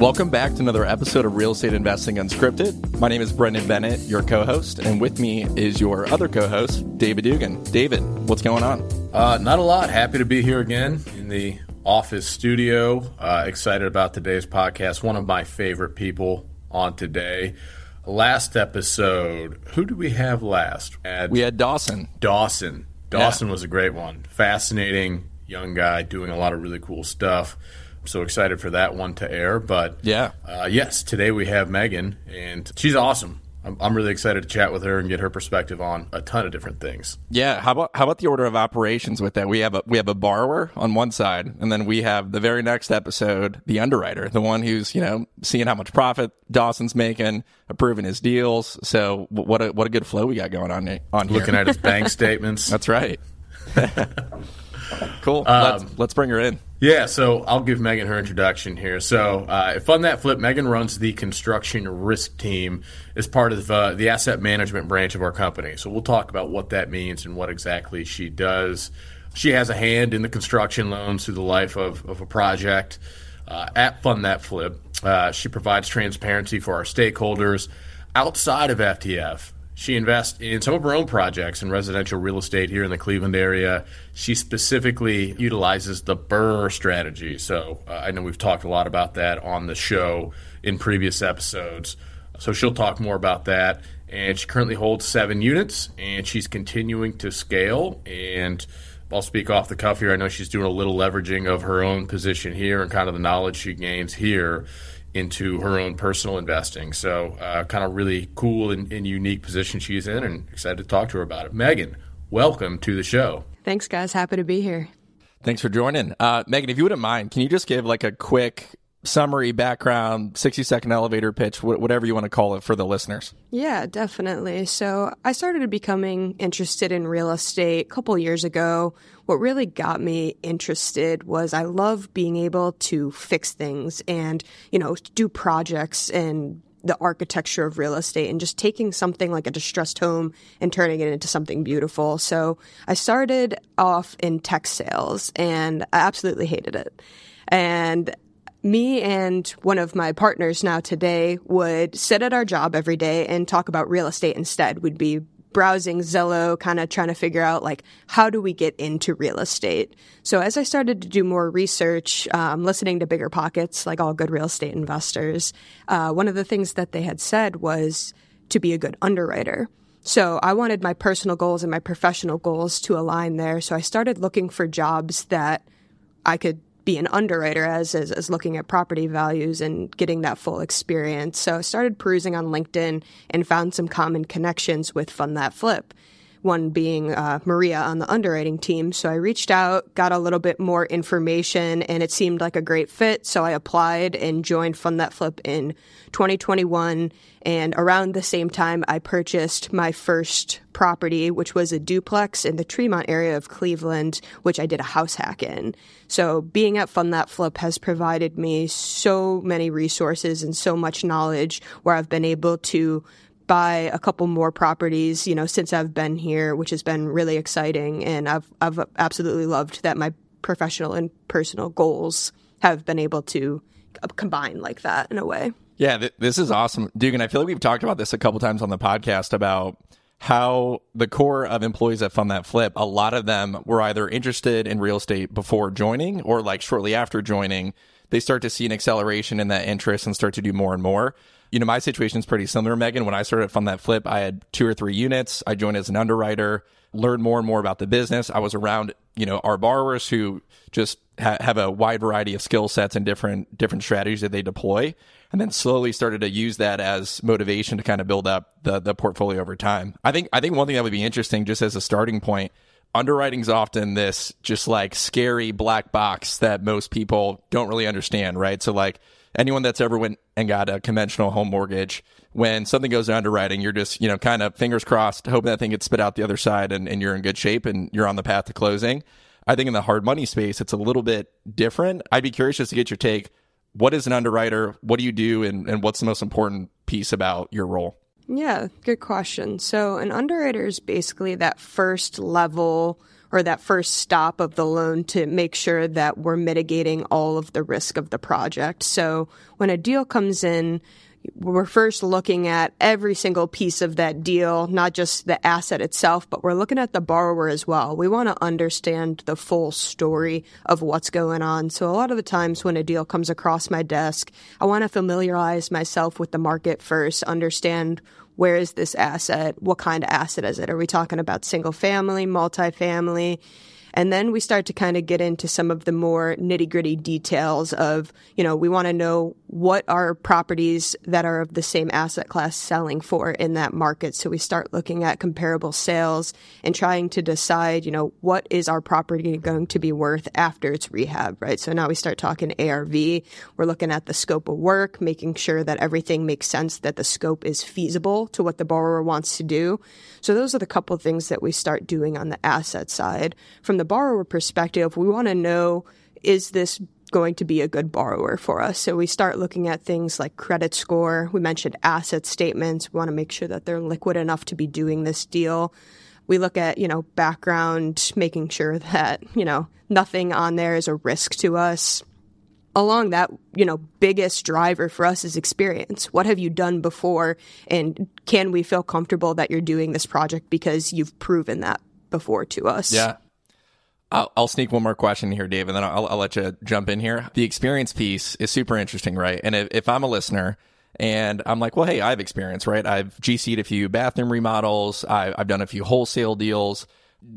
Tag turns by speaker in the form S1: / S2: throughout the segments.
S1: Welcome back to another episode of Real Estate Investing Unscripted. My name is Brendan Bennett, your co host, and with me is your other co host, David Dugan. David, what's going on?
S2: Uh, not a lot. Happy to be here again in the office studio. Uh, excited about today's podcast. One of my favorite people on today. Last episode, who did we have last?
S1: we had Dawson.
S2: Dawson. Dawson yeah. was a great one. Fascinating young guy doing a lot of really cool stuff. So excited for that one to air. But
S1: yeah,
S2: uh, yes, today we have Megan, and she's awesome. I'm, I'm really excited to chat with her and get her perspective on a ton of different things.
S1: Yeah, how about how about the order of operations with that? We have a we have a borrower on one side, and then we have the very next episode, the underwriter, the one who's you know seeing how much profit Dawson's making, approving his deals. So what a what a good flow we got going on on
S2: here. Looking at his bank statements.
S1: That's right. cool. Um, let's, let's bring her in.
S2: Yeah, so I'll give Megan her introduction here. So, uh, Fund That Flip, Megan runs the construction risk team as part of uh, the asset management branch of our company. So, we'll talk about what that means and what exactly she does. She has a hand in the construction loans through the life of, of a project. Uh, at Fund That Flip, uh, she provides transparency for our stakeholders outside of FTF. She invests in some of her own projects in residential real estate here in the Cleveland area. She specifically utilizes the BRRRR strategy. So uh, I know we've talked a lot about that on the show in previous episodes. So she'll talk more about that. And she currently holds seven units, and she's continuing to scale. And I'll speak off the cuff here. I know she's doing a little leveraging of her own position here and kind of the knowledge she gains here into her own personal investing. So, uh, kind of really cool and, and, unique position she's in, and excited to talk to her about it. Megan, welcome to the show.
S3: Thanks, guys. Happy to be here.
S1: Thanks for joining. Uh, Megan, if you wouldn't mind, can you just give like a quick summary, background, 60 second elevator pitch, whatever you want to call it for the listeners.
S3: Yeah, definitely. So I started becoming interested in real estate a couple years ago. What really got me interested was I love being able to fix things and, you know, do projects and the architecture of real estate and just taking something like a distressed home and turning it into something beautiful. So I started off in tech sales and I absolutely hated it. And me and one of my partners now today would sit at our job every day and talk about real estate instead. We'd be browsing Zillow, kind of trying to figure out like how do we get into real estate. So as I started to do more research, um, listening to Bigger Pockets, like all good real estate investors, uh, one of the things that they had said was to be a good underwriter. So I wanted my personal goals and my professional goals to align there. So I started looking for jobs that I could be an underwriter as, as, as looking at property values and getting that full experience. So I started perusing on LinkedIn and found some common connections with Fund That Flip one being uh, Maria on the underwriting team. So I reached out, got a little bit more information, and it seemed like a great fit. So I applied and joined Fund That Flip in 2021. And around the same time, I purchased my first property, which was a duplex in the Tremont area of Cleveland, which I did a house hack in. So being at Fund That Flip has provided me so many resources and so much knowledge where I've been able to buy a couple more properties, you know, since I've been here, which has been really exciting. And I've, I've absolutely loved that my professional and personal goals have been able to combine like that in a way.
S1: Yeah, th- this is awesome. Dugan, I feel like we've talked about this a couple times on the podcast about how the core of employees that fund that flip, a lot of them were either interested in real estate before joining or like shortly after joining, they start to see an acceleration in that interest and start to do more and more you know, my situation is pretty similar, Megan. When I started Fund That Flip, I had two or three units. I joined as an underwriter, learned more and more about the business. I was around, you know, our borrowers who just ha- have a wide variety of skill sets and different different strategies that they deploy, and then slowly started to use that as motivation to kind of build up the the portfolio over time. I think I think one thing that would be interesting, just as a starting point, underwriting's often this just like scary black box that most people don't really understand, right? So like anyone that's ever went and got a conventional home mortgage, when something goes to underwriting, you're just, you know, kind of fingers crossed, hoping that thing gets spit out the other side and, and you're in good shape and you're on the path to closing. I think in the hard money space, it's a little bit different. I'd be curious just to get your take. What is an underwriter? What do you do? And, and what's the most important piece about your role?
S3: Yeah, good question. So, an underwriter is basically that first level or that first stop of the loan to make sure that we're mitigating all of the risk of the project. So when a deal comes in, we're first looking at every single piece of that deal, not just the asset itself, but we're looking at the borrower as well. We want to understand the full story of what's going on. So a lot of the times when a deal comes across my desk, I want to familiarize myself with the market first, understand where is this asset? What kind of asset is it? Are we talking about single family, multifamily? And then we start to kind of get into some of the more nitty gritty details of, you know, we want to know what are properties that are of the same asset class selling for in that market. So we start looking at comparable sales and trying to decide, you know, what is our property going to be worth after it's rehab, right? So now we start talking ARV. We're looking at the scope of work, making sure that everything makes sense, that the scope is feasible to what the borrower wants to do. So those are the couple of things that we start doing on the asset side. From the borrower perspective, we want to know is this going to be a good borrower for us? So we start looking at things like credit score. We mentioned asset statements. We want to make sure that they're liquid enough to be doing this deal. We look at, you know, background, making sure that, you know, nothing on there is a risk to us along that, you know, biggest driver for us is experience. What have you done before? And can we feel comfortable that you're doing this project because you've proven that before to us?
S1: Yeah. I'll, I'll sneak one more question here, Dave, and then I'll, I'll, let you jump in here. The experience piece is super interesting, right? And if, if I'm a listener and I'm like, well, hey, I have experience, right? I've GC'd a few bathroom remodels. I, have done a few wholesale deals.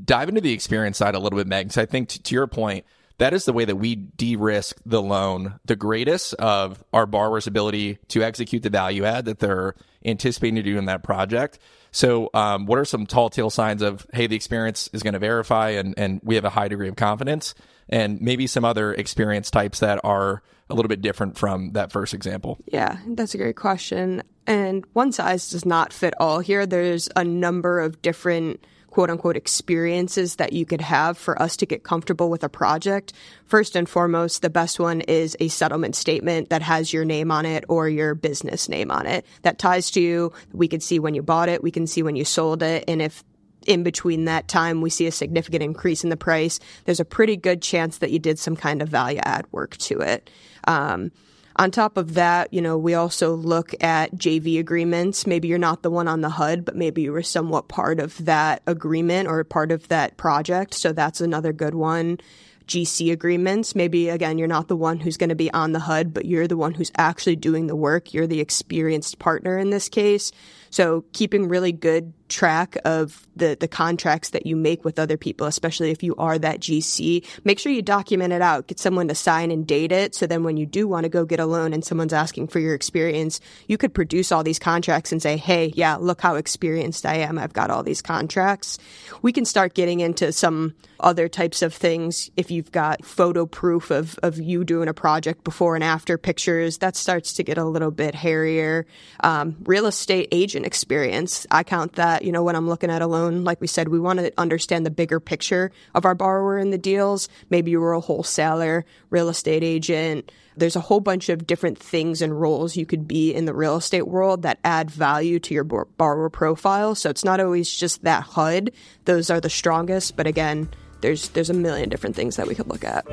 S1: Dive into the experience side a little bit, Meg, because I think t- to your point, that is the way that we de-risk the loan the greatest of our borrower's ability to execute the value add that they're anticipating to do in that project. So, um, what are some tall tale signs of, hey, the experience is going to verify and, and we have a high degree of confidence? And maybe some other experience types that are a little bit different from that first example?
S3: Yeah, that's a great question. And one size does not fit all here. There's a number of different quote unquote experiences that you could have for us to get comfortable with a project. First and foremost, the best one is a settlement statement that has your name on it or your business name on it that ties to you. We can see when you bought it, we can see when you sold it, and if in between that time we see a significant increase in the price, there's a pretty good chance that you did some kind of value add work to it. Um, on top of that, you know, we also look at JV agreements. Maybe you're not the one on the HUD, but maybe you were somewhat part of that agreement or part of that project. So that's another good one. GC agreements. Maybe again, you're not the one who's going to be on the HUD, but you're the one who's actually doing the work. You're the experienced partner in this case. So keeping really good track of the, the contracts that you make with other people, especially if you are that GC. Make sure you document it out. Get someone to sign and date it. So then when you do want to go get a loan and someone's asking for your experience, you could produce all these contracts and say, Hey, yeah, look how experienced I am. I've got all these contracts. We can start getting into some other types of things. If you've got photo proof of, of you doing a project before and after pictures, that starts to get a little bit hairier. Um, real estate agent experience. I count that you know, when I'm looking at a loan, like we said, we want to understand the bigger picture of our borrower in the deals. Maybe you were a wholesaler, real estate agent. There's a whole bunch of different things and roles you could be in the real estate world that add value to your borrower profile. So it's not always just that HUD. Those are the strongest, but again, there's there's a million different things that we could look at.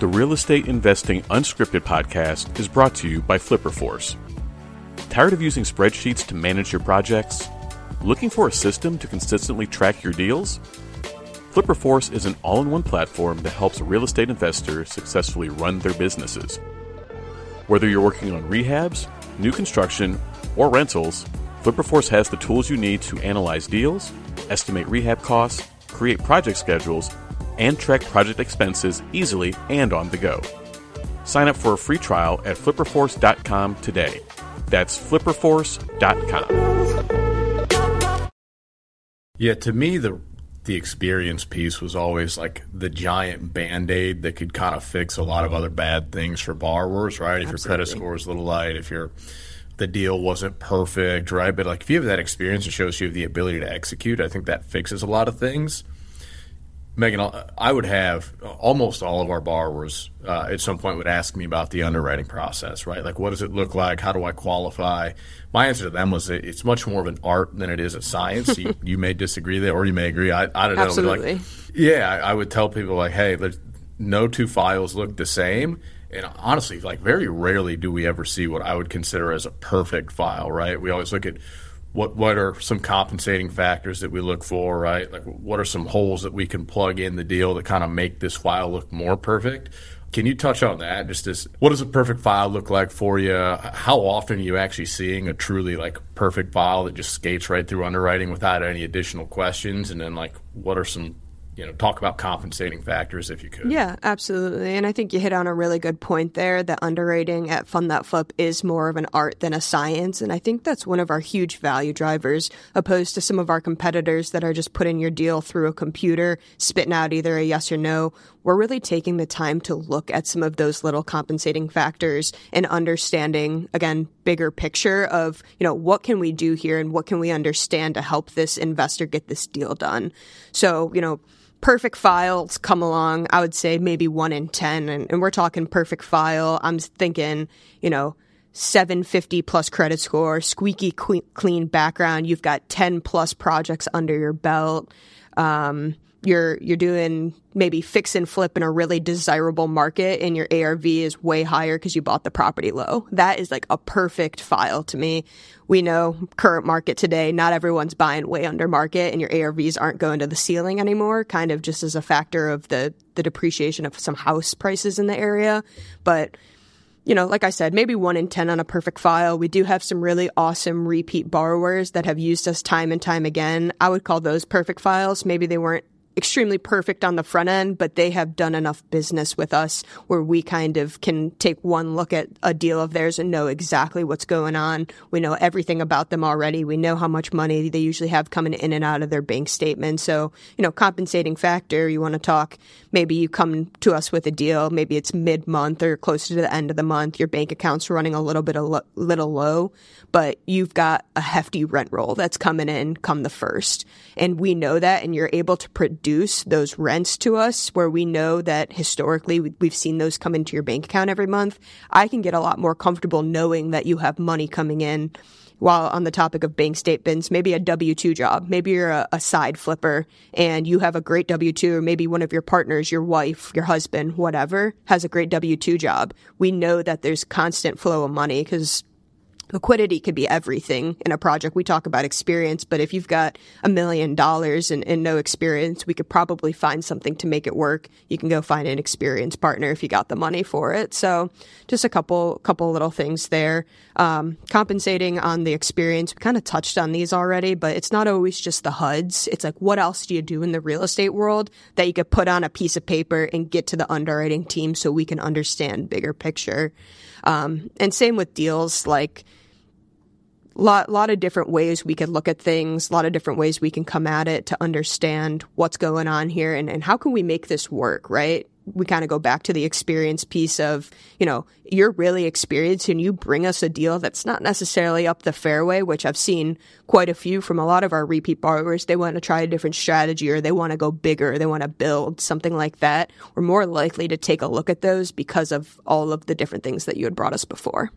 S4: The Real Estate Investing Unscripted podcast is brought to you by Flipper Force. Tired of using spreadsheets to manage your projects? Looking for a system to consistently track your deals? FlipperForce is an all in one platform that helps real estate investors successfully run their businesses. Whether you're working on rehabs, new construction, or rentals, FlipperForce has the tools you need to analyze deals, estimate rehab costs, create project schedules, and track project expenses easily and on the go. Sign up for a free trial at flipperforce.com today. That's flipperforce.com.
S2: Yeah, to me, the the experience piece was always like the giant band aid that could kind of fix a lot of other bad things for borrowers, right? If Absolutely. your credit score is a little light, if your the deal wasn't perfect, right? But like if you have that experience, it shows you have the ability to execute. I think that fixes a lot of things. Megan, I would have almost all of our borrowers uh, at some point would ask me about the underwriting process, right? Like, what does it look like? How do I qualify? My answer to them was it's much more of an art than it is a science. you, you, may disagree there, or you may agree. I, I don't know.
S3: Absolutely.
S2: Like, yeah, I, I, would tell people like, hey, no two files look the same. And honestly, like very rarely do we ever see what I would consider as a perfect file, right? We always look at what what are some compensating factors that we look for, right? Like what are some holes that we can plug in the deal that kind of make this file look more perfect? Can you touch on that? Just as what does a perfect file look like for you? How often are you actually seeing a truly like perfect file that just skates right through underwriting without any additional questions? And then like what are some you know talk about compensating factors if you could.
S3: Yeah, absolutely. And I think you hit on a really good point there that underwriting at Fund That Flip is more of an art than a science, and I think that's one of our huge value drivers opposed to some of our competitors that are just putting your deal through a computer, spitting out either a yes or no. We're really taking the time to look at some of those little compensating factors and understanding again bigger picture of, you know, what can we do here and what can we understand to help this investor get this deal done. So, you know, perfect files come along, I would say maybe one in 10. And, and we're talking perfect file. I'm thinking, you know, 750 plus credit score, squeaky clean background. You've got 10 plus projects under your belt. Um, you're you're doing maybe fix and flip in a really desirable market and your ARV is way higher because you bought the property low. That is like a perfect file to me. We know current market today, not everyone's buying way under market and your ARVs aren't going to the ceiling anymore, kind of just as a factor of the the depreciation of some house prices in the area. But you know, like I said, maybe one in 10 on a perfect file. We do have some really awesome repeat borrowers that have used us time and time again. I would call those perfect files. Maybe they weren't extremely perfect on the front end, but they have done enough business with us where we kind of can take one look at a deal of theirs and know exactly what's going on. We know everything about them already. We know how much money they usually have coming in and out of their bank statement. So, you know, compensating factor, you want to talk, maybe you come to us with a deal, maybe it's mid month or close to the end of the month, your bank account's running a little bit a lo- little low, but you've got a hefty rent roll that's coming in come the first. And we know that and you're able to produce reduce those rents to us where we know that historically we've seen those come into your bank account every month, I can get a lot more comfortable knowing that you have money coming in. While on the topic of bank statements, maybe a W 2 job. Maybe you're a, a side flipper and you have a great W 2, or maybe one of your partners, your wife, your husband, whatever, has a great W 2 job. We know that there's constant flow of money because liquidity could be everything in a project. We talk about experience, but if you've got a million dollars and, no experience, we could probably find something to make it work. You can go find an experienced partner if you got the money for it. So just a couple, couple little things there. Um, compensating on the experience. We kind of touched on these already, but it's not always just the HUDs. It's like, what else do you do in the real estate world that you could put on a piece of paper and get to the underwriting team so we can understand bigger picture? Um, and same with deals like, lot lot of different ways we could look at things, a lot of different ways we can come at it to understand what's going on here and, and how can we make this work, right? We kind of go back to the experience piece of, you know, you're really experienced and you bring us a deal that's not necessarily up the fairway, which I've seen quite a few from a lot of our repeat borrowers. They want to try a different strategy or they want to go bigger, they want to build something like that. We're more likely to take a look at those because of all of the different things that you had brought us before.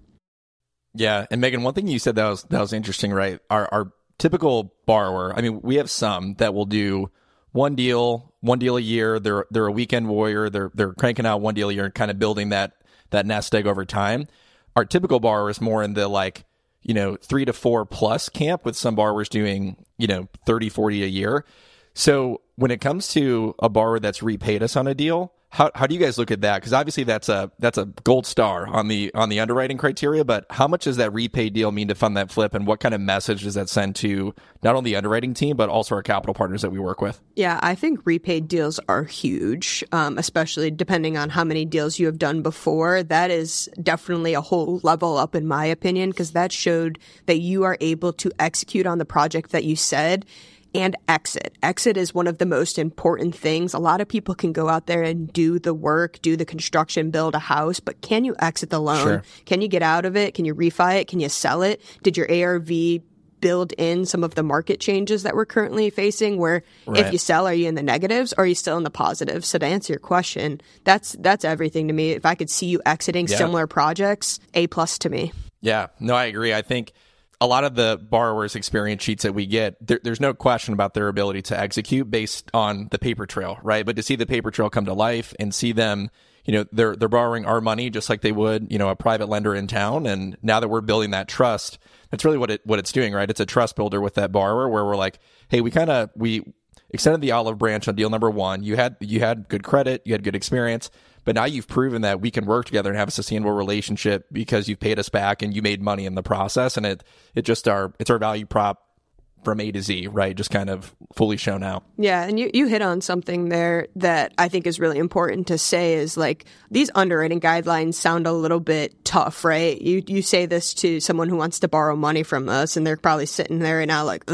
S1: Yeah, and Megan, one thing you said that was that was interesting, right? Our our typical borrower. I mean, we have some that will do one deal, one deal a year. They're they're a weekend warrior. They're they're cranking out one deal a year and kind of building that that nest egg over time. Our typical borrower is more in the like, you know, three to four plus camp with some borrowers doing, you know, 30, 40 a year. So when it comes to a borrower that's repaid us on a deal, how how do you guys look at that? Because obviously that's a that's a gold star on the on the underwriting criteria. But how much does that repay deal mean to fund that flip, and what kind of message does that send to not only the underwriting team but also our capital partners that we work with?
S3: Yeah, I think repaid deals are huge, um, especially depending on how many deals you have done before. That is definitely a whole level up, in my opinion, because that showed that you are able to execute on the project that you said and exit. Exit is one of the most important things. A lot of people can go out there and do the work, do the construction, build a house, but can you exit the loan? Sure. Can you get out of it? Can you refi it? Can you sell it? Did your ARV build in some of the market changes that we're currently facing where
S1: Right.
S3: if you sell are you in the negatives or are you still in the positives so to answer your question that's that's everything to me if i could see you exiting
S1: Yeah.
S3: similar projects a plus to me
S1: Yeah, no, I agree. I think a lot of the borrowers' experience sheets that we get, there, there's no question about their ability to execute based on the paper trail, right? But to see the paper trail come to life and see them, you know, they're they're borrowing our money just like they would, you know, a private lender in town. And now that we're building that trust, that's really what it what it's doing, right? It's a trust builder with that borrower where we're like, hey, we kind of we extended the olive branch on deal number one. You had you had good credit, you had good experience, but now you've proven that we can work together and have a sustainable relationship because you've paid us back and you made money in the process. And it it just our it's our value prop from A to Z, right? Just kind of fully shown out.
S3: Yeah, and you, you hit on something there that I think is really important to say is like these underwriting guidelines sound a little bit tough, right? You you say this to someone who wants to borrow money from us and they're probably sitting there right now like,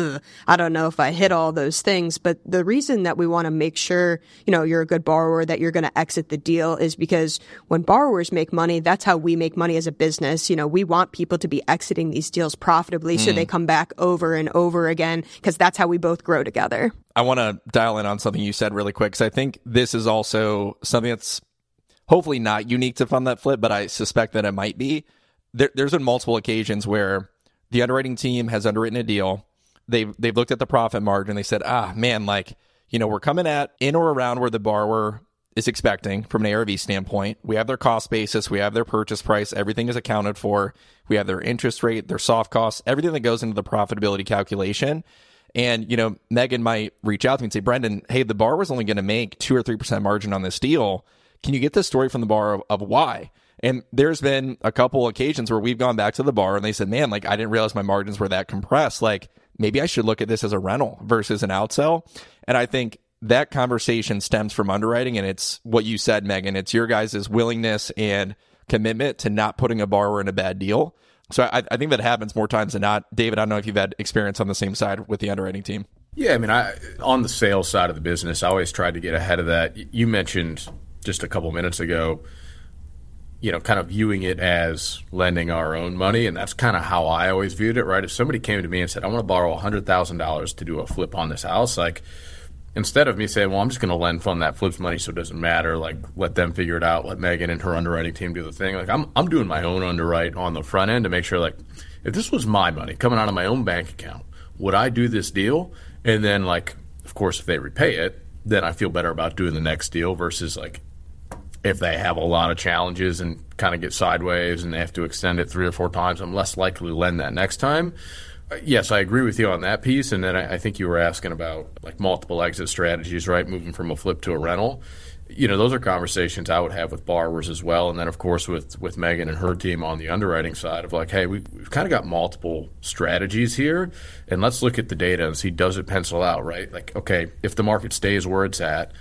S3: I don't know if I hit all those things. But the reason that we want to make sure, you know, you're a good borrower, that you're gonna exit the deal is because when borrowers make money, that's how we make money as a business. You know, we want people to be exiting these deals profitably so mm. they come back over and over again because that's how we both grow together.
S1: I want to dial in on something you said really quick because I think this is also something that's hopefully not unique to Fund That Flip, but I suspect that it might be. There, there's been multiple occasions where the underwriting team has underwritten a deal. They've they've looked at the profit margin. They said, ah, man, like you know, we're coming at in or around where the borrower is expecting from an ARV standpoint. We have their cost basis, we have their purchase price, everything is accounted for. We have their interest rate, their soft costs, everything that goes into the profitability calculation. And, you know, Megan might reach out to me and say, Brendan, hey, the bar was only going to make two or 3% margin on this deal. Can you get the story from the bar of, of why? And there's been a couple occasions where we've gone back to the bar and they said, man, like, I didn't realize my margins were that compressed. Like, maybe I should look at this as a rental versus an outsell. And I think that conversation stems from underwriting. And it's what you said, Megan. It's your guys' willingness and commitment to not putting a borrower in a bad deal. So I, I think that happens more times than not. David, I don't know if you've had experience on the same side with the underwriting team.
S2: Yeah, I mean, I on the sales side of the business, I always tried to get ahead of that. You mentioned just a couple minutes ago, you know, kind of viewing it as lending our own money, and that's kind of how I always viewed it. Right? If somebody came to me and said, "I want to borrow hundred thousand dollars to do a flip on this house," like instead of me saying, "Well, I'm just going to lend fund that flips money, so it doesn't matter," like let them figure it out, let Megan and her underwriting team do the thing. Like I'm, I'm doing my own underwrite on the front end to make sure, like, if this was my money coming out of my own bank account, would I do this deal? And then, like, of course, if they repay it, then I feel better about doing the next deal versus like if they have a lot of challenges and kind of get sideways and they have to extend it three or four times, I'm less likely to lend that next time. Yes, I agree with you on that piece. And then I, I think you were asking about like multiple exit strategies, right? Moving from a flip to a rental. You know, those are conversations I would have with borrowers as well. And then, of course, with, with Megan and her team on the underwriting side of like, hey, we, we've kind of got multiple strategies here. And let's look at the data and see does it pencil out, right? Like, okay, if the market stays where it's at,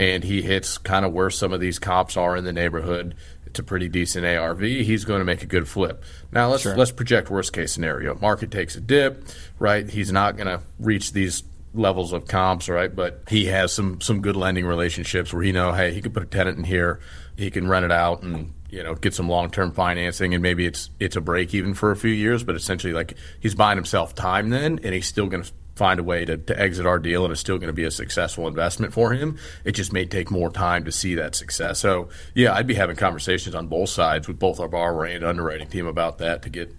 S2: and he hits kind of where some of these comps are in the neighborhood. It's a pretty decent ARV. He's going to make a good flip. Now let's let's project worst case scenario. Market takes a dip, right? He's not going to reach these levels of comps, right? But he has some some good lending relationships where he know, hey, he could put a tenant in here, he can rent it out, and you know get some long term financing, and maybe it's it's a break even for a few years, but essentially like he's buying himself time then, and he's still going to find a way to, to exit our deal and it's still going to be a successful investment for him. It just may take more time to see that success. So, yeah, I'd be having conversations on both sides with both our borrower and underwriting team about that to get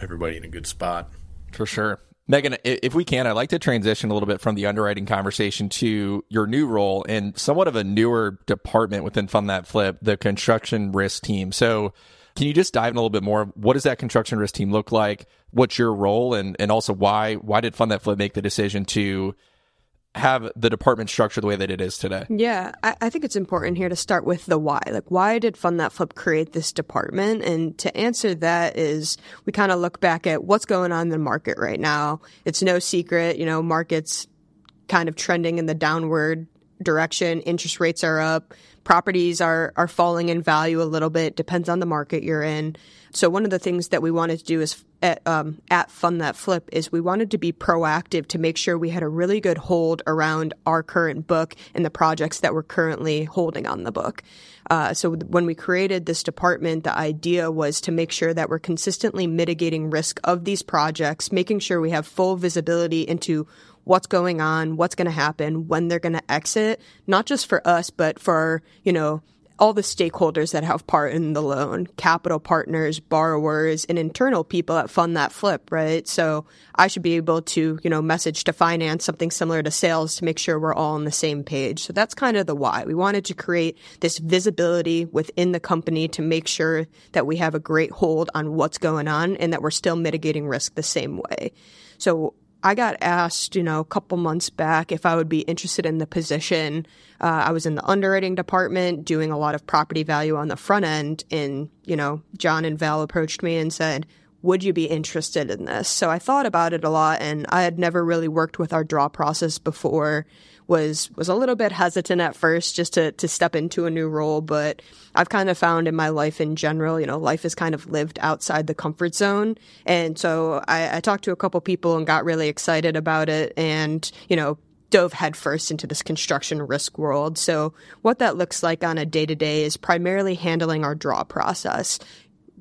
S2: everybody in a good spot.
S1: For sure. Megan, if we can, I'd like to transition a little bit from the underwriting conversation to your new role and somewhat of a newer department within Fund That Flip, the construction risk team. So, can you just dive in a little bit more? What does that construction risk team look like? What's your role, and and also why why did Fund That Flip make the decision to have the department structure the way that it is today?
S3: Yeah, I, I think it's important here to start with the why. Like, why did Fund That Flip create this department? And to answer that is we kind of look back at what's going on in the market right now. It's no secret, you know, markets kind of trending in the downward direction. Interest rates are up. Properties are, are falling in value a little bit. Depends on the market you're in. So one of the things that we wanted to do is at, um, at Fund That Flip is we wanted to be proactive to make sure we had a really good hold around our current book and the projects that we're currently holding on the book. Uh, so when we created this department, the idea was to make sure that we're consistently mitigating risk of these projects, making sure we have full visibility into what's going on, what's going to happen, when they're going to exit, not just for us, but for, you know, all the stakeholders that have part in the loan, capital partners, borrowers, and internal people that fund that flip, right? So I should be able to, you know, message to finance something similar to sales to make sure we're all on the same page. So that's kind of the why. We wanted to create this visibility within the company to make sure that we have a great hold on what's going on and that we're still mitigating risk the same way. So I got asked, you know, a couple months back if I would be interested in the position. Uh, I was in the underwriting department doing a lot of property value on the front end. And, you know, John and Val approached me and said, would you be interested in this? So I thought about it a lot and I had never really worked with our draw process before was was a little bit hesitant at first just to to step into a new role, but I've kind of found in my life in general, you know, life is kind of lived outside the comfort zone, and so I, I talked to a couple people and got really excited about it, and you know dove headfirst into this construction risk world. So, what that looks like on a day to day is primarily handling our draw process.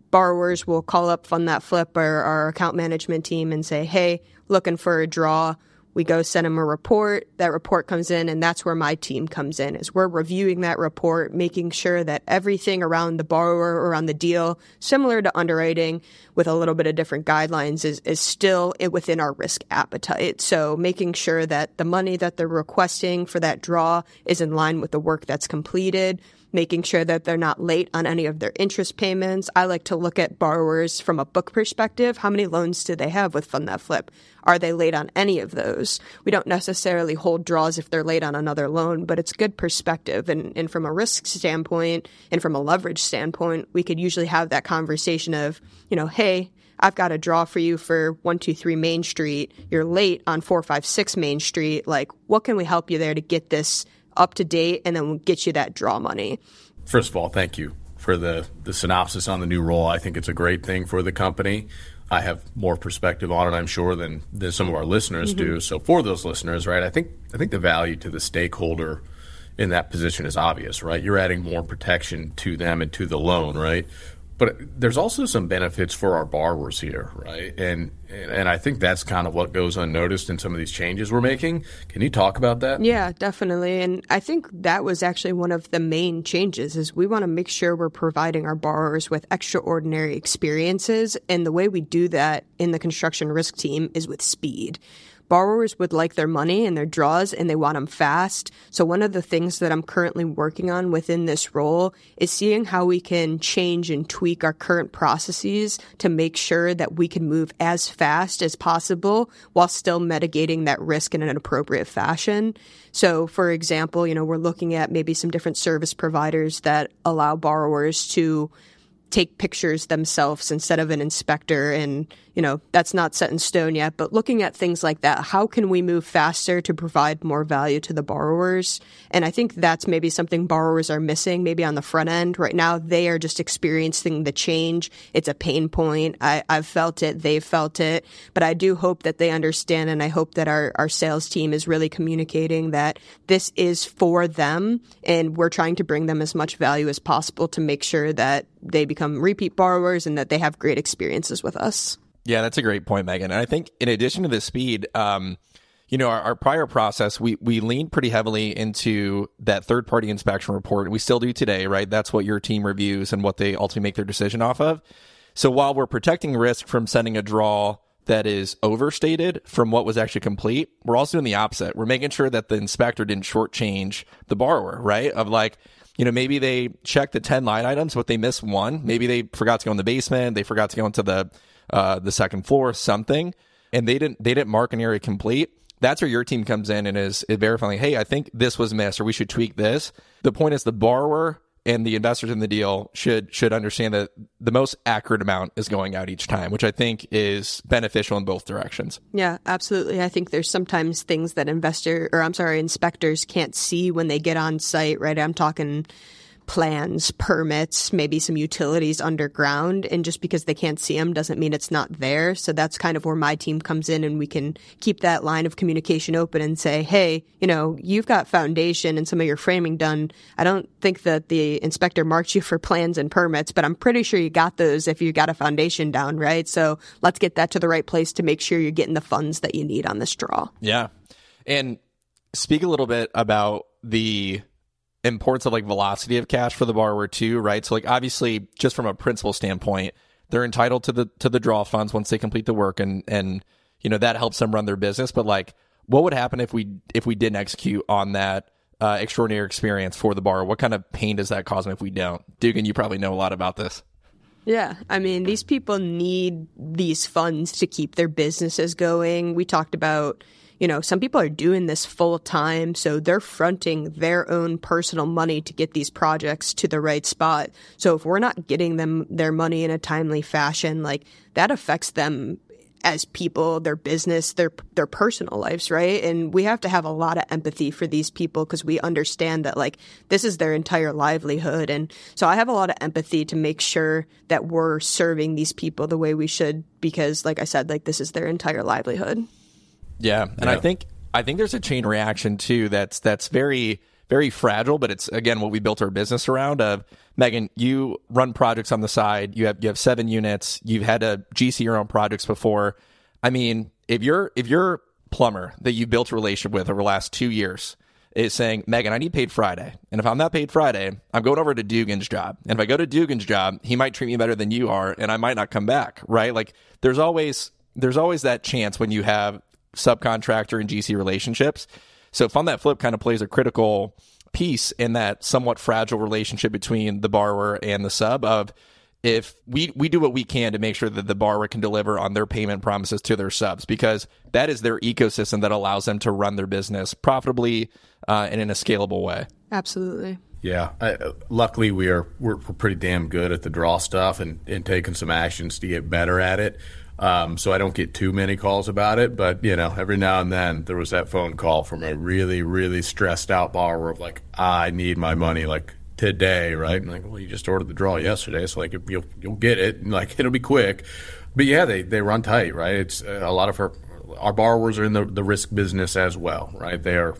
S3: Borrowers will call up Fund That Flip or our account management team and say, Hey, looking for a draw. We go send them a report. That report comes in, and that's where my team comes in. Is we're reviewing that report, making sure that everything around the borrower or around the deal, similar to underwriting, with a little bit of different guidelines, is is still within our risk appetite. So making sure that the money that they're requesting for that draw is in line with the work that's completed making sure that they're not late on any of their interest payments. I like to look at borrowers from a book perspective. How many loans do they have with Fund That Flip? Are they late on any of those? We don't necessarily hold draws if they're late on another loan, but it's good perspective. And, and from a risk standpoint and from a leverage standpoint, we could usually have that conversation of, you know, hey, I've got a draw for you for 123 Main Street. You're late on 456 Main Street. Like, what can we help you there to get this up to date and then we'll get you that draw money.
S2: First of all, thank you for the, the synopsis on the new role. I think it's a great thing for the company. I have more perspective on it, I'm sure, than, than some of our listeners mm-hmm. do. So for those listeners, right, I think I think the value to the stakeholder in that position is obvious, right? You're adding more protection to them and to the loan, right? But there's also some benefits for our borrowers here, right? And and I think that's kind of what goes unnoticed in some of these changes we're making. Can you talk about that?
S3: Yeah, definitely. And I think that was actually one of the main changes is we want to make sure we're providing our borrowers with extraordinary experiences and the way we do that in the construction risk team is with speed borrowers would like their money and their draws and they want them fast. So one of the things that I'm currently working on within this role is seeing how we can change and tweak our current processes to make sure that we can move as fast as possible while still mitigating that risk in an appropriate fashion. So for example, you know, we're looking at maybe some different service providers that allow borrowers to take pictures themselves instead of an inspector and you know that's not set in stone yet but looking at things like that how can we move faster to provide more value to the borrowers? And i think that's maybe something borrowers are missing maybe on the front end. Right now they are just experiencing the change. It's a pain point. I, i've felt it. They've felt it. But i do hope that they understand and i hope that our, our sales team is really communicating that this is for them and we're trying to bring them as much value as possible to make sure that they become repeat borrowers and that they have great experiences with us.
S1: Yeah, that's a great point, Megan. And I think in addition to the speed, um, you know, our, our, prior process, we we leaned pretty heavily into that third party inspection report. We still do today, right? That's what your team reviews and what they ultimately make their decision off of. So while we're protecting risk from sending a draw that is overstated from what was actually complete, we're also doing the opposite. We're making sure that the inspector didn't shortchange the borrower, right? Of like, you know, maybe they checked the 10 line items, but they missed one. Maybe they forgot to go in the basement. They forgot to go into the, uh, the second floor, something, and they didn't, they didn't mark an area complete. That's where your team comes in and is, is verifying, hey, I think this was missed or we should tweak this. The point is the borrower and the investors in the deal should should understand that the most accurate amount is going out each time, which I think is beneficial in both directions.
S3: Yeah, absolutely. I think there's sometimes things that investor or I'm sorry, inspectors can't see when they get on site, right? I'm talking plans, permits, maybe some utilities underground. And just because they can't see them doesn't mean it's not there. So that's kind of where my team comes in and we can keep that line of communication open and say, hey, you know, you've got foundation and some of your framing done. I don't think that the inspector marked you for plans and permits, but I'm pretty sure you got those if you got a foundation down, right? So let's get that to the right place to make sure you're getting the funds that you need on this draw.
S1: Yeah. And speak a little bit about the importance of like velocity of cash for the borrower too, right? So like obviously just from a principal standpoint, they're entitled to the to the draw funds once they complete the work and and you know that helps them run their business. But like what would happen if we if we didn't execute on that uh, extraordinary experience for the borrower? What kind of pain does that cause them if we don't? Dugan, you probably know a lot about this.
S3: Yeah, I mean, these people need these funds to keep their businesses going. We talked about you know, some people are doing this full time, so they're fronting their own personal money to get these projects to the right spot. So if we're not getting them their money in a timely fashion, like that affects them as people, their business, their their personal lives, right? And we have to have a lot of empathy for these people because we understand that like this is their entire livelihood. And so I have a lot of empathy to make sure that we're serving these people the way we should because like I said, like this is their entire livelihood.
S1: Yeah, and yeah. I think I think there's a chain reaction too that's that's very very fragile, but it's again what we built our business around. Of Megan, you run projects on the side. You have you have seven units. You've had to GC your own projects before. I mean, if you're if you're plumber that you built a relationship with over the last two years is saying, Megan, I need paid Friday. And if I'm not paid Friday, I'm going over to Dugan's job. And if I go to Dugan's job, he might treat me better than you are, and I might not come back, right? Like there's always there's always that chance when you have subcontractor and GC relationships. So Fund That Flip kind of plays a critical piece in that somewhat fragile relationship between the borrower and the sub of if we, we do what we can to make sure that the borrower can deliver on their payment promises to their subs because that is their ecosystem that allows them to run their business profitably uh, and in a scalable way.
S3: Absolutely.
S2: Yeah, I, luckily we are we're, we're, pretty damn good at the draw stuff and, and taking some actions to get better at it. Um, so I don't get too many calls about it, but you know, every now and then there was that phone call from a really, really stressed out borrower of like, I need my money like today, right? And like, well, you just ordered the draw yesterday, so like you'll you'll get it, and like it'll be quick. But yeah, they they run tight, right? It's uh, a lot of our our borrowers are in the the risk business as well, right? They are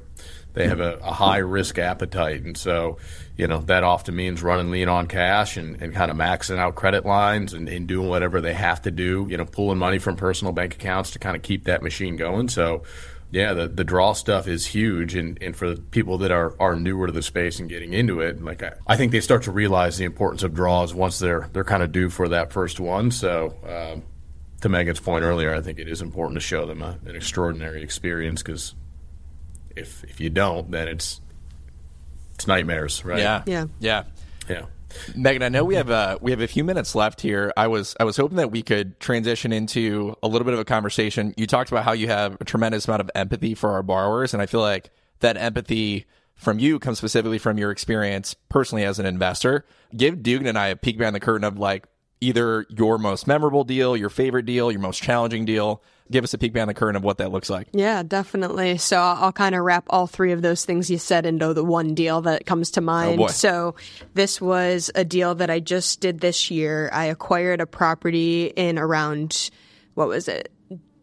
S2: they have a, a high risk appetite, and so you know that often means running lean on cash and, and kind of maxing out credit lines and, and doing whatever they have to do. You know, pulling money from personal bank accounts to kind of keep that machine going. So yeah, the, the draw stuff is huge, and, and for people that are, are newer to the space and getting into it, like I, I think they start to realize the importance of draws once they're they're kind of due for that first one. So, um, to Megan's point earlier, I think it is important to show them a, an extraordinary experience because if if you don't, then it's it's nightmares, right?
S1: Yeah,
S3: yeah,
S1: yeah,
S2: yeah.
S1: Megan, I know we have uh, we have a few minutes left here. I was I was hoping that we could transition into a little bit of a conversation. You talked about how you have a tremendous amount of empathy for our borrowers, and I feel like that empathy from you comes specifically from your experience personally as an investor. Give Dugan and I a peek behind the curtain of like either your most memorable deal, your favorite deal, your most challenging deal. Give us a peek behind the curtain of what that looks like.
S3: Yeah, definitely. So I'll, I'll kind of wrap all three of those things you said into the one deal that comes to oh, mind.
S1: Oh
S3: so this was a deal that I just did this year. I acquired a property in around, what was it?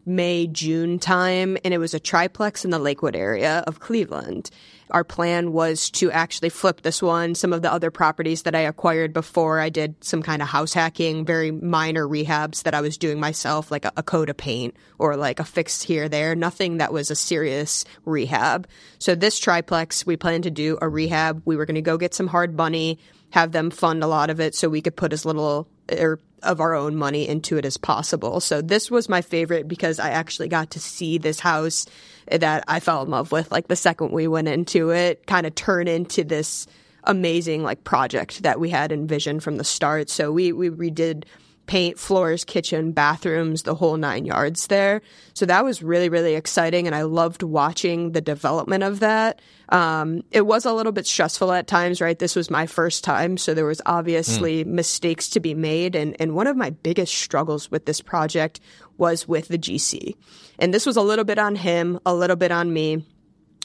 S3: May, June time, and it was a triplex in the Lakewood area of Cleveland. Our plan was to actually flip this one. Some of the other properties that I acquired before, I did some kind of house hacking, very minor rehabs that I was doing myself, like a, a coat of paint or like a fix here, there, nothing that was a serious rehab. So this triplex, we planned to do a rehab. We were going to go get some hard money, have them fund a lot of it so we could put as little or of our own money into it as possible. So this was my favorite because I actually got to see this house that I fell in love with like the second we went into it kind of turn into this amazing like project that we had envisioned from the start. So we we redid paint floors, kitchen, bathrooms, the whole nine yards there. So that was really, really exciting. And I loved watching the development of that. Um, it was a little bit stressful at times, right? This was my first time. So there was obviously mm. mistakes to be made. And, and one of my biggest struggles with this project was with the GC. And this was a little bit on him, a little bit on me.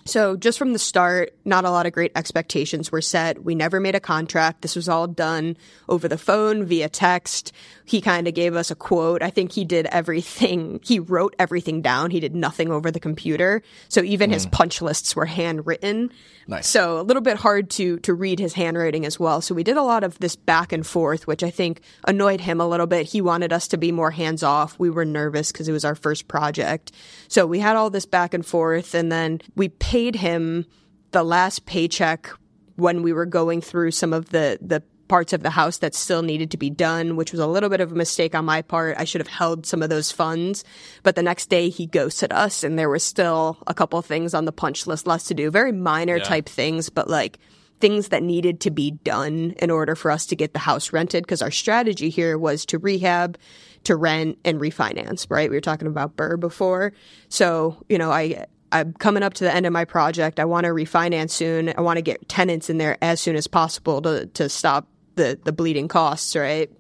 S3: So just from the start, not a lot of great expectations were set. We never made a contract. This was all done over the phone via text. He kind of gave us a quote. I think he did everything. He wrote everything down. He did nothing over the computer. So even mm. his hmm. punch lists were handwritten.
S1: Nice.
S3: So a little bit hard to to read his handwriting as well. So we did a lot of this back and forth, which I think annoyed him a little bit. He wanted us to be more hands off. We were nervous because it was our first project. So we had all this back and forth, and then we paid him the last paycheck when we were going through some of the the parts of the house that still needed to be done, which was a little bit of a mistake on my part. I should have held some of those funds. But the next day he ghosted us and there was still a couple things on the punch list less to do. Very minor yeah. type things, but like things that needed to be done in order for us to get the house rented. Because our strategy here was to rehab, to rent and refinance, right? We were talking about BRRRR before. So, you know, I, I'm coming up to the end of my project. I want to refinance soon. I want to get tenants in there as soon as possible to, to stop the the bleeding costs, right?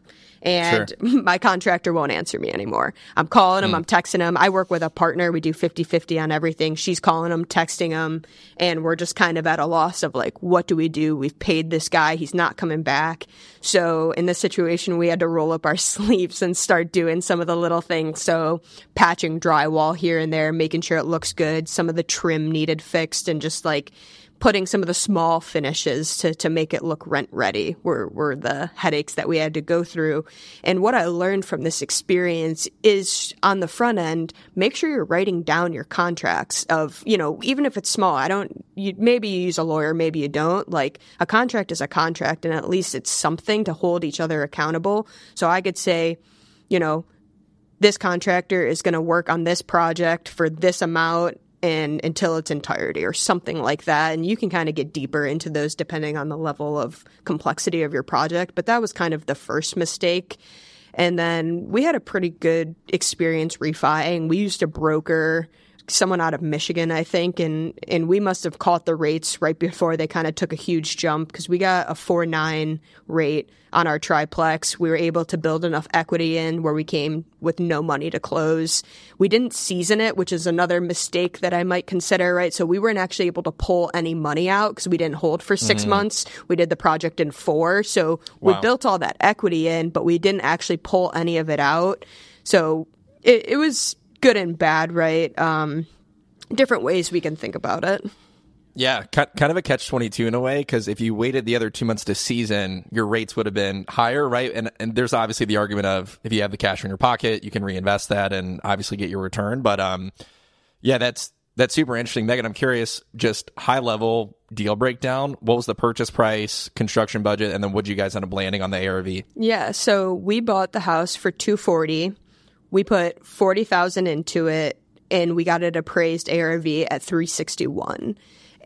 S3: And sure. my contractor won't answer me anymore. I'm calling him, mm. I'm texting him. I work with a partner. We do 50 50 on everything. She's calling him, texting him, and we're just kind of at a loss of like, what do we do? We've paid this guy, he's not coming back. So in this situation, we had to roll up our sleeves and start doing some of the little things. So patching drywall here and there, making sure it looks good. Some of the trim needed fixed, and just like, putting some of the small finishes to, to make it look rent ready were, were the headaches that we had to go through. And what I learned from this experience is on the front end, make sure you're writing down your contracts of, you know, even if it's small, I don't, you, maybe you use a lawyer, maybe you don't. Like a contract is a contract and at least it's something to hold each other accountable. So I could say, you know, this contractor is going to work on this project for this amount and until its entirety or something like that. And you can kind of get deeper into those depending on the level of complexity of your project. But that was kind of the first mistake. And then we had a pretty good experience refiing. We used a broker someone out of Michigan, I think, and and we must have caught the rates right before they kind of took a huge jump because we got a four nine rate on our triplex. We were able to build enough equity in where we came with no money to close. We didn't season it, which is another mistake that I might consider. Right, so we weren't actually able to pull any money out because we didn't hold for six mm. months. We did the project in four, so wow. we built all that equity in, but we didn't actually pull any of it out. So it, it was good and bad, right? Um, different ways we can think about it.
S1: Yeah, kind of a catch 22 in a way, because if you waited the other two months to season, your rates would have been higher, right? And, and there's obviously the argument of if you have the cash in your pocket, you can reinvest that and obviously get your return. But um, yeah, that's that's super interesting. Megan, I'm curious, just high level deal breakdown. What was the purchase price, construction budget, and then what did you guys end up landing on the ARV?
S3: Yeah, so we bought the house for 240 we put 40,000 into it and we got it appraised ARV at 361.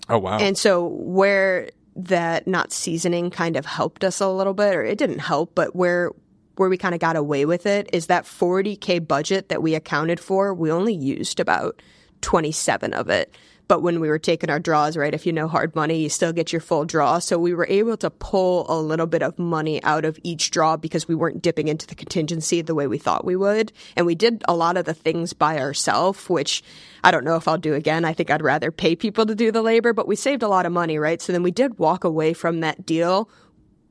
S1: Oh wow.
S3: And so where that not seasoning kind of helped us a little bit or it didn't help, but where where we kind of got away with it is that 40k budget that we accounted for, we only used about 27 of it. But when we were taking our draws, right, if you know hard money, you still get your full draw. So we were able to pull a little bit of money out of each draw because we weren't dipping into the contingency the way we thought we would. And we did a lot of the things by ourselves, which I don't know if I'll do again. I think I'd rather pay people to do the labor, but we saved a lot of money, right? So then we did walk away from that deal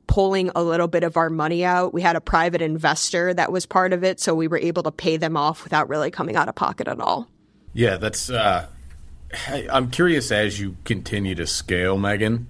S3: pulling a little bit of our money out. We had a private investor that was part of it, so we were able to pay them off without really coming out of pocket at all.
S2: Yeah, that's uh, I'm curious as you continue to scale, Megan,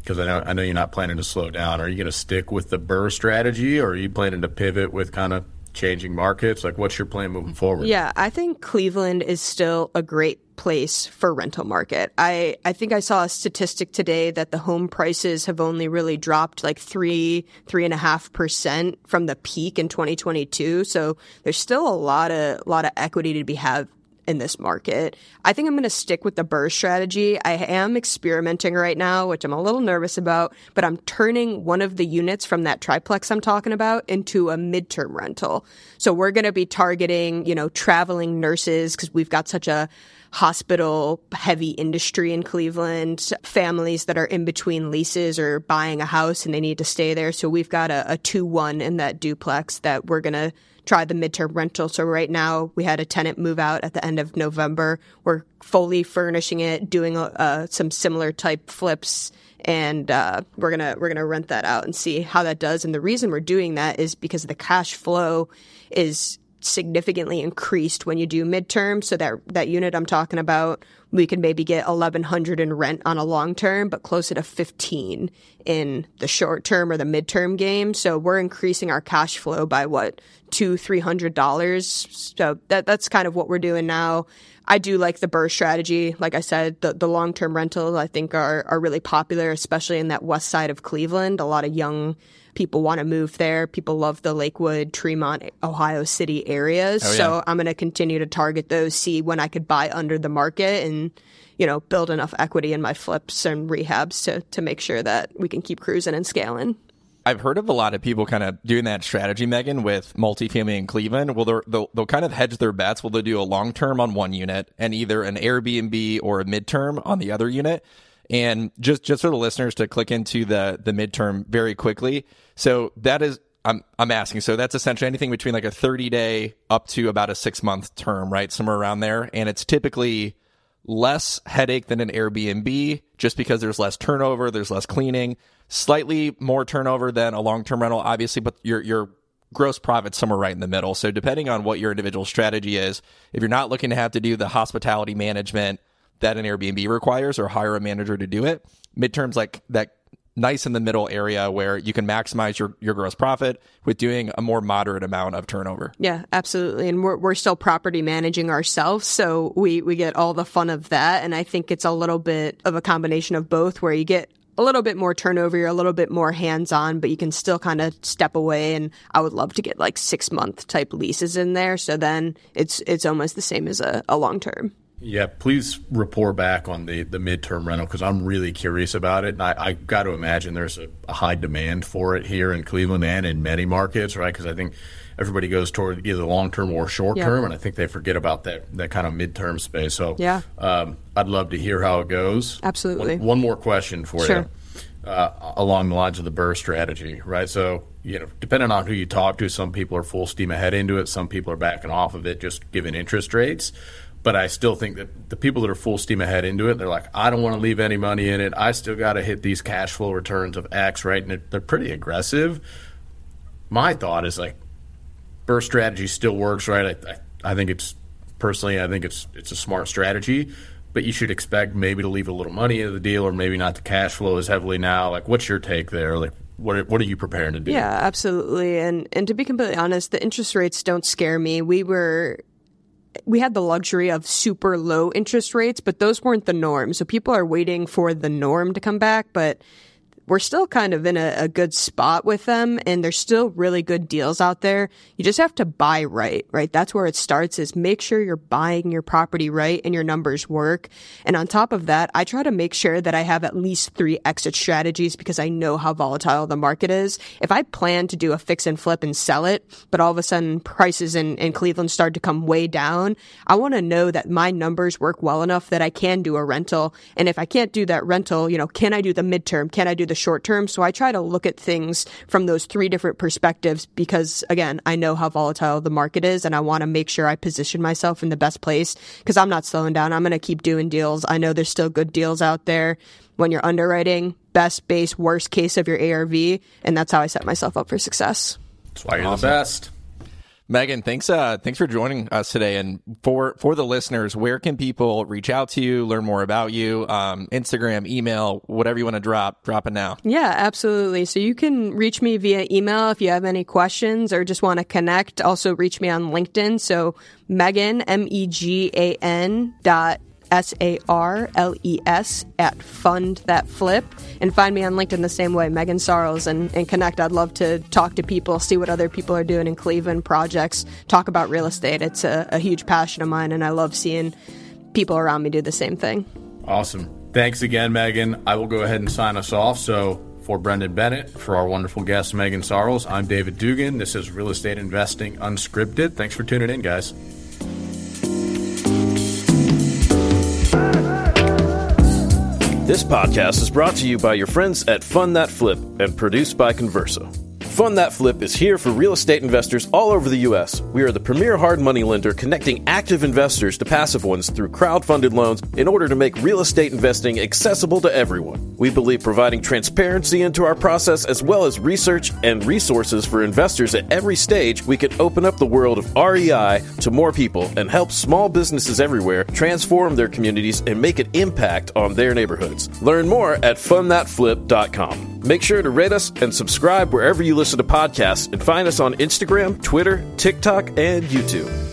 S2: because I know I know you're not planning to slow down. Are you going to stick with the BRRRR strategy, or are you planning to pivot with kind of changing markets? Like, what's your plan moving forward?
S3: Yeah, I think Cleveland is still a great place for rental market. I, I think I saw a statistic today that the home prices have only really dropped like three, three and a half percent from the peak in 2022. So there's still a lot of, lot of equity to be have in this market. I think I'm going to stick with the BRRRR strategy. I am experimenting right now, which I'm a little nervous about, but I'm turning one of the units from that triplex I'm talking about into a midterm rental. So we're going to be targeting, you know, traveling nurses because we've got such a hospital heavy industry in Cleveland, families that are in between leases or buying a house and they need to stay there. So we've got a, a 2 1 in that duplex that we're going to try the midterm rental. So right now we had a tenant move out at the end of November. We're fully furnishing it, doing uh, some similar type flips and uh, we're gonna we're gonna rent that out and see how that does. And the reason we're doing that is because the cash flow is significantly increased when you do midterm. So that that unit I'm talking about, we could maybe get 1100 in rent on a long term, but closer to 15 in the short term or the midterm game. So we're increasing our cash flow by what two three hundred dollars. So that that's kind of what we're doing now. I do like the BRRRR strategy. Like I said, the, the long term rentals I think are are really popular, especially in that west side of Cleveland. A lot of young people want to move there. People love the Lakewood, Tremont, Ohio City areas. Oh, yeah. So I'm going to continue to target those, see when I could buy under the market and, you know, build enough equity in my flips and rehabs to, to make sure that we can keep cruising and scaling.
S1: I've heard of a lot of people kind of doing that strategy, Megan, with multifamily in Cleveland. Well, they'll, they'll kind of hedge their bets. Well, they'll do a long term on one unit and either an Airbnb or a midterm on the other unit. And just just for the listeners to click into the the midterm very quickly. So that is I'm I'm asking. So that's essentially anything between like a 30 day up to about a six month term, right? Somewhere around there. And it's typically less headache than an Airbnb just because there's less turnover, there's less cleaning, slightly more turnover than a long term rental, obviously, but your your gross profit somewhere right in the middle. So depending on what your individual strategy is, if you're not looking to have to do the hospitality management that an Airbnb requires or hire a manager to do it. Midterms like that nice in the middle area where you can maximize your, your gross profit with doing a more moderate amount of turnover.
S3: Yeah, absolutely. And we're, we're still property managing ourselves. So we, we get all the fun of that. And I think it's a little bit of a combination of both where you get a little bit more turnover, you're a little bit more hands on, but you can still kind of step away. And I would love to get like six month type leases in there. So then it's, it's almost the same as a, a long term.
S2: Yeah, please report back on the, the midterm rental because I'm really curious about it. And I, I got to imagine there's a, a, high demand for it here in Cleveland and in many markets, right? Because I think everybody goes toward either long term or short term, yeah. and I think they forget about that, that kind of midterm space. So
S3: yeah.
S2: Um, I'd love to hear how it goes.
S3: Absolutely.
S2: One, one more question for
S3: sure.
S2: you. Uh, along the lines of the BRRRR strategy, right? So, you know, depending on who you talk to, some people are full steam ahead into it, some people are backing off of it, just given interest rates. But I still think that the people that are full steam ahead into it, they're like, I don't want to leave any money in it. I still got to hit these cash flow returns of X, right? And they're pretty aggressive. My thought is like, BRRRR strategy still works, right? I, I, I think it's personally, I think it's it's a smart strategy but you should expect maybe to leave a little money in the deal or maybe not the cash flow as heavily now. Like, what's your take there? Like, what are, what are you preparing to do?
S3: Yeah, absolutely. And and to be completely honest, the interest rates don't scare me. We were we had the luxury of super low interest rates, but those weren't the norm. So people are waiting for the norm to come back, but we're still kind of in a, a, good spot with them and there's still really good deals out there. You just have to buy right, right? That's where it starts is make sure you're buying your property right and your numbers work. And on top of that, I try to make sure that I have at least three exit strategies because I know how volatile the market is. If I plan to do a fix and flip and sell it, but all of a sudden prices in, in Cleveland start to come way down, I want to know that my numbers work well enough that I can do a rental. And if I can't do that rental, you know, can I do the midterm? Can I do the short term. So I try to look at things from those three different perspectives because again, I know how volatile the market is and I want to make sure I position myself in the best place because I'm not slowing down. I'm going to keep doing deals. I know there's still good deals out there when you're underwriting best base, worst case of your ARV. And that's how I set myself up for success.
S2: That's why you're awesome. the best.
S1: Megan, thanks uh, thanks for joining us today. And for for the listeners, where can people reach out to you, learn more about you? Um, Instagram, email, whatever you want to drop, drop it now.
S3: Yeah, absolutely. So you can reach me via email if you have any questions or just want to connect. Also reach me on LinkedIn. So Megan M E G A N dot S A R L E S, at Fund That Flip. And find me on LinkedIn the same way, Megan Sarles, and, and connect. I'd love to talk to people, see what other people are doing in Cleveland, projects, talk about real estate. It's a, a huge passion of mine, and I love seeing people around me do the same thing.
S2: Awesome. Thanks again, Megan. I will go ahead and sign us off. So, for Brendan Bennett, for our wonderful guest, Megan Sarles, I'm David Dugan. This is Real Estate Investing Unscripted. Thanks for tuning in, guys.
S5: This podcast is brought to you by your friends at Fund That Flip and produced by Connversa. Fund That Flip is here for real estate investors all over the U.S. We are the premier hard money lender connecting active investors to passive ones through crowd-funded loans in order to make real estate investing accessible to everyone. We believe providing transparency into our process as well as research and resources for investors at every stage, we can open up the world of REI to more people and help small businesses everywhere transform their communities and make an impact on their neighborhoods. Learn more at fundthatflip.com. Make sure to rate us and subscribe wherever you listen to podcasts and find us on Instagram, Twitter, TikTok, and YouTube.